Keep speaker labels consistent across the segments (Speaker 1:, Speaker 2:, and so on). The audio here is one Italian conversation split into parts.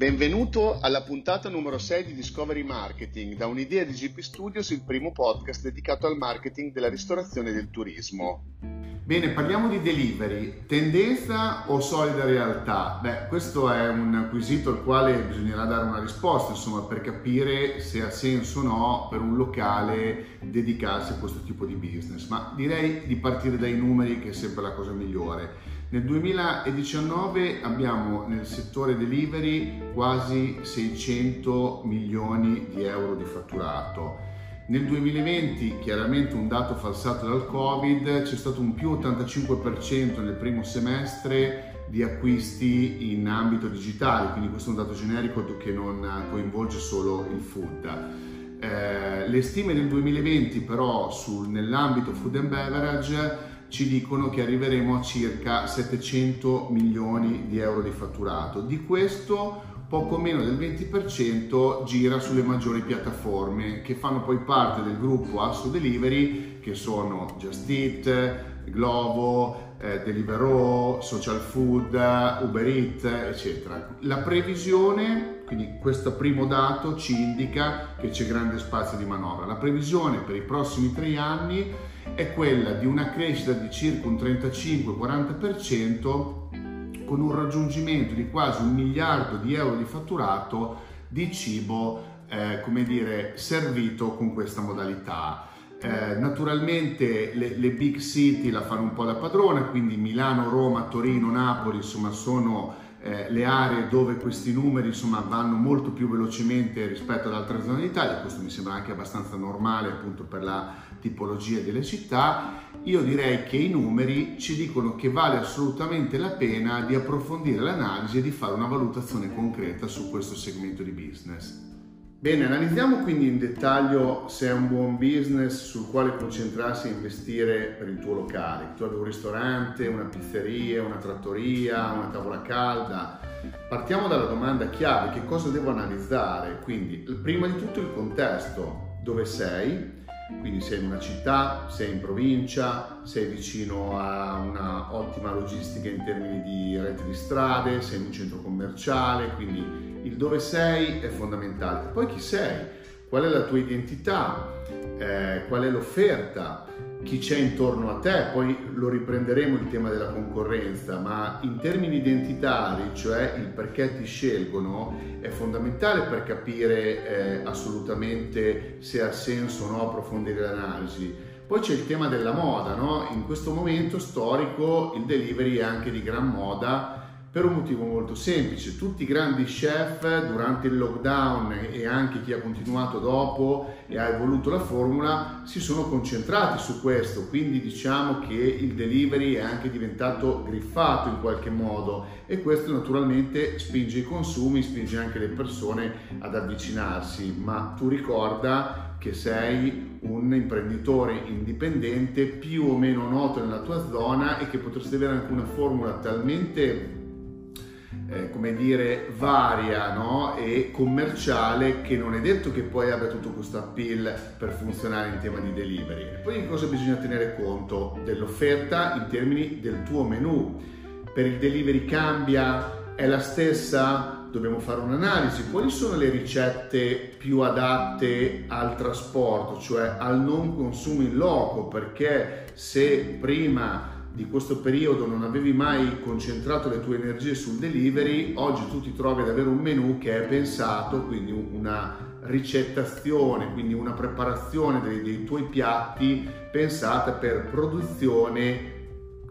Speaker 1: Benvenuto alla puntata numero 6 di Discovery Marketing, da un'idea di GP Studios, il primo podcast dedicato al marketing della ristorazione e del turismo.
Speaker 2: Bene, parliamo di delivery, tendenza o solida realtà? Beh, questo è un quesito al quale bisognerà dare una risposta, insomma, per capire se ha senso o no per un locale dedicarsi a questo tipo di business, ma direi di partire dai numeri che è sempre la cosa migliore. Nel 2019 abbiamo nel settore delivery quasi 600 milioni di euro di fatturato. Nel 2020, chiaramente un dato falsato dal Covid, c'è stato un più 85% nel primo semestre di acquisti in ambito digitale, quindi questo è un dato generico che non coinvolge solo il food. Eh, le stime del 2020 però sul, nell'ambito food and beverage ci dicono che arriveremo a circa 700 milioni di euro di fatturato. Di questo poco meno del 20% gira sulle maggiori piattaforme che fanno poi parte del gruppo Asso Delivery che sono Just Eat, Glovo, eh, Deliveroo, Social Food, Uber Eats, eccetera. La previsione, quindi questo primo dato ci indica che c'è grande spazio di manovra. La previsione per i prossimi tre anni è quella di una crescita di circa un 35-40% con un raggiungimento di quasi un miliardo di euro di fatturato di cibo, eh, come dire, servito con questa modalità. Eh, naturalmente le, le, big city la fanno un po' da padrona, quindi Milano, Roma, Torino, Napoli, insomma, sono eh, le aree dove questi numeri insomma, vanno molto più velocemente rispetto ad altre zone d'Italia, questo mi sembra anche abbastanza normale appunto per la tipologia delle città, io direi che i numeri ci dicono che vale assolutamente la pena di approfondire l'analisi e di fare una valutazione concreta su questo segmento di business. Bene, analizziamo quindi in dettaglio se è un buon business sul quale concentrarsi e investire per il tuo locale. Tu hai un ristorante, una pizzeria, una trattoria, una tavola calda. Partiamo dalla domanda chiave, che cosa devo analizzare? Quindi, prima di tutto il contesto, dove sei, quindi sei in una città, sei in provincia, sei vicino a una ottima logistica in termini di rete di strade, sei in un centro commerciale, quindi il dove sei è fondamentale. Poi chi sei, qual è la tua identità, eh, qual è l'offerta, chi c'è intorno a te, poi lo riprenderemo il tema della concorrenza, ma in termini identitari, cioè il perché ti scelgono, è fondamentale per capire eh, assolutamente se ha senso o no approfondire l'analisi. Poi c'è il tema della moda, no? in questo momento storico il delivery è anche di gran moda per un motivo molto semplice. Tutti i grandi chef durante il lockdown e anche chi ha continuato dopo e ha evoluto la formula si sono concentrati su questo, quindi diciamo che il delivery è anche diventato griffato in qualche modo e questo naturalmente spinge i consumi, spinge anche le persone ad avvicinarsi, ma tu ricorda che sei un imprenditore indipendente più o meno noto nella tua zona e che potresti avere anche una formula talmente eh, come dire, varia no? e commerciale che non è detto che poi abbia tutto questo appeal per funzionare in tema di delivery. Poi cosa bisogna tenere conto? Dell'offerta in termini del tuo menu. Per il delivery cambia? È la stessa? Dobbiamo fare un'analisi. Quali sono le ricette più adatte al trasporto, cioè al non consumo in loco? Perché se prima di questo periodo non avevi mai concentrato le tue energie sul delivery, oggi tu ti trovi ad avere un menu che è pensato, quindi una ricettazione, quindi una preparazione dei, dei tuoi piatti pensata per produzione,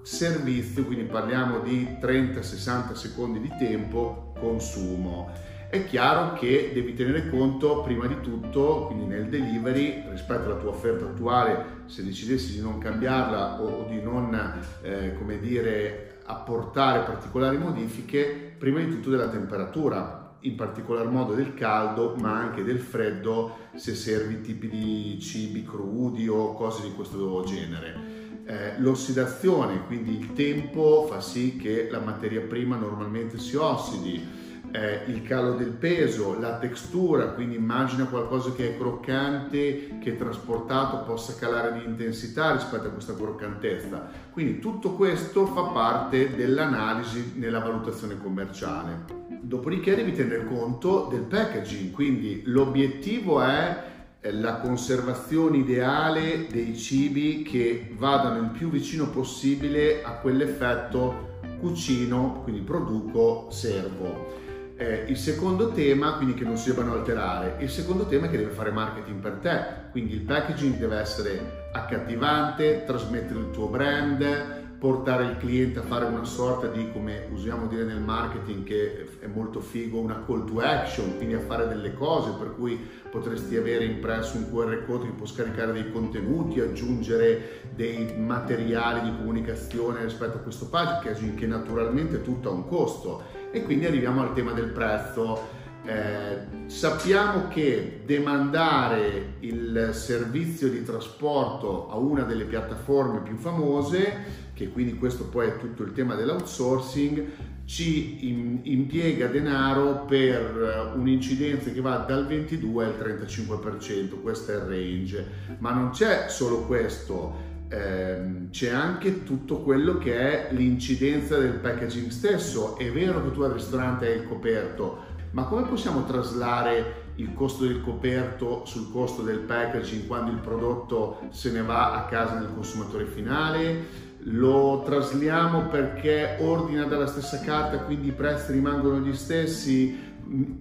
Speaker 2: servizio, quindi parliamo di 30-60 secondi di tempo, consumo è chiaro che devi tenere conto prima di tutto, quindi nel delivery, rispetto alla tua offerta attuale, se decidessi di non cambiarla o, di non, eh, come dire, apportare particolari modifiche, prima di tutto della temperatura, in particolar modo del caldo, ma anche del freddo se servi tipi di cibi crudi o cose di questo genere. eh, l'ossidazione, quindi il tempo fa sì che la materia prima normalmente si ossidi, eh, il calo del peso, la textura, quindi immagina qualcosa che è croccante, che trasportato possa calare di intensità rispetto a questa croccantezza. Quindi tutto questo fa parte dell'analisi nella valutazione commerciale. Dopodiché devi tenere conto del packaging, quindi l'obiettivo è eh, la conservazione ideale dei cibi che vadano il più vicino possibile a quell'effetto cucino, quindi produco, servo. Eh, il secondo tema, quindi che non si debbano alterare, il secondo tema è che deve fare marketing per te, quindi il packaging deve essere accattivante, trasmettere il tuo brand, portare il cliente a fare una sorta di, come usiamo dire nel marketing, che è molto figo, una call to action, quindi a fare delle cose, per cui potresti avere impresso un QR code che può scaricare dei contenuti, aggiungere dei materiali di comunicazione rispetto a questo packaging che naturalmente tutto ha un costo. E quindi arriviamo al tema del prezzo. Eh, sappiamo che demandare il servizio di trasporto a una delle piattaforme più famose, che quindi questo poi è tutto il tema dell'outsourcing, ci in, impiega denaro per un'incidenza che va dal 22 al 35%, questo è il range, ma non c'è solo questo, ehm, c'è anche tutto quello che è l'incidenza del packaging stesso. È vero che tu al ristorante hai il coperto, ma come possiamo traslare il costo del coperto sul costo del packaging quando il prodotto se ne va a casa del consumatore finale? Lo trasliamo perché ordina dalla stessa carta, quindi i prezzi rimangono gli stessi?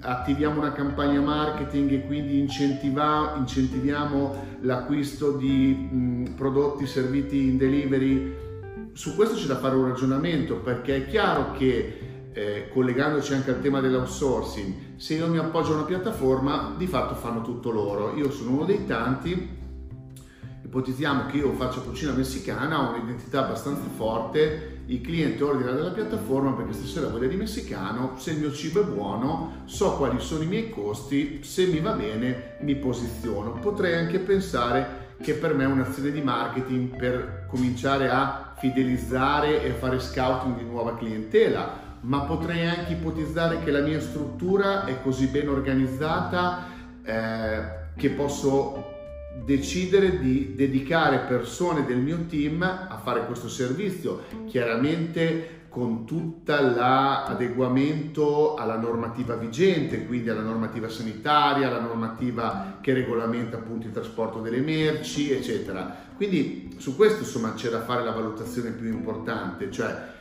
Speaker 2: Attiviamo una campagna marketing e quindi incentiviamo l'acquisto di mh, prodotti serviti in delivery. Su questo c'è da fare un ragionamento perché è chiaro che eh, collegandoci anche al tema dell'outsourcing, se io mi appoggio a una piattaforma, di fatto fanno tutto loro. Io sono uno dei tanti, ipotizziamo che io faccia cucina messicana, ho un'identità abbastanza forte, il cliente ordina dalla piattaforma perché stasera voglia di messicano, se il mio cibo è buono, so quali sono i miei costi, se mi va bene mi posiziono. Potrei anche pensare che per me è un'azione di marketing per cominciare a fidelizzare e fare scouting di nuova clientela ma potrei anche ipotizzare che la mia struttura è così ben organizzata eh, che posso decidere di dedicare persone del mio team a fare questo servizio, chiaramente con tutto l'adeguamento alla normativa vigente, quindi alla normativa sanitaria, alla normativa che regolamenta appunto il trasporto delle merci, eccetera. Quindi su questo insomma c'è da fare la valutazione più importante, cioè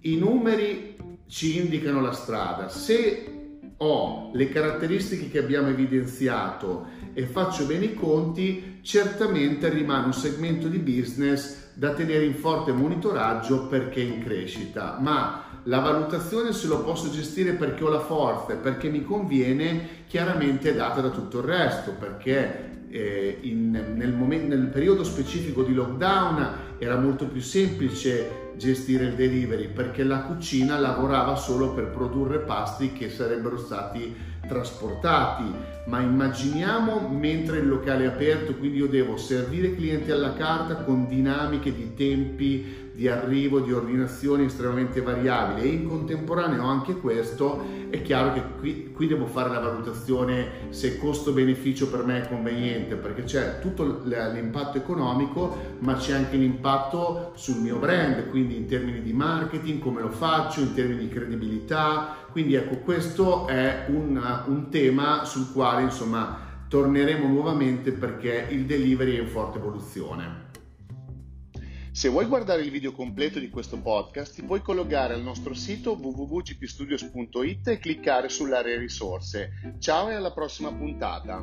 Speaker 2: i numeri ci indicano la strada. Se ho le caratteristiche che abbiamo evidenziato e faccio bene i conti, certamente rimane un segmento di business da tenere in forte monitoraggio perché è in crescita, ma la valutazione se lo posso gestire perché ho la forza e perché mi conviene, chiaramente è data da tutto il resto, perché eh, in, nel, momento, nel periodo specifico di lockdown era molto più semplice gestire il delivery perché la cucina lavorava solo per produrre pasti che sarebbero stati trasportati, ma immaginiamo mentre il locale è aperto, quindi io devo servire clienti alla carta con dinamiche di tempi di arrivo, di ordinazioni estremamente variabili e in contemporaneo anche questo, è chiaro che qui, qui devo fare la valutazione se costo-beneficio per me è conveniente, perché c'è tutto l'impatto economico, ma c'è anche l'impatto sul mio brand, quindi in termini di marketing, come lo faccio, in termini di credibilità. Quindi ecco, questo è un, un tema sul quale insomma torneremo nuovamente perché il delivery è in forte evoluzione.
Speaker 1: Se vuoi guardare il video completo di questo podcast, ti puoi collegare al nostro sito www.gpstudios.it e cliccare sull'area risorse. Ciao e alla prossima puntata!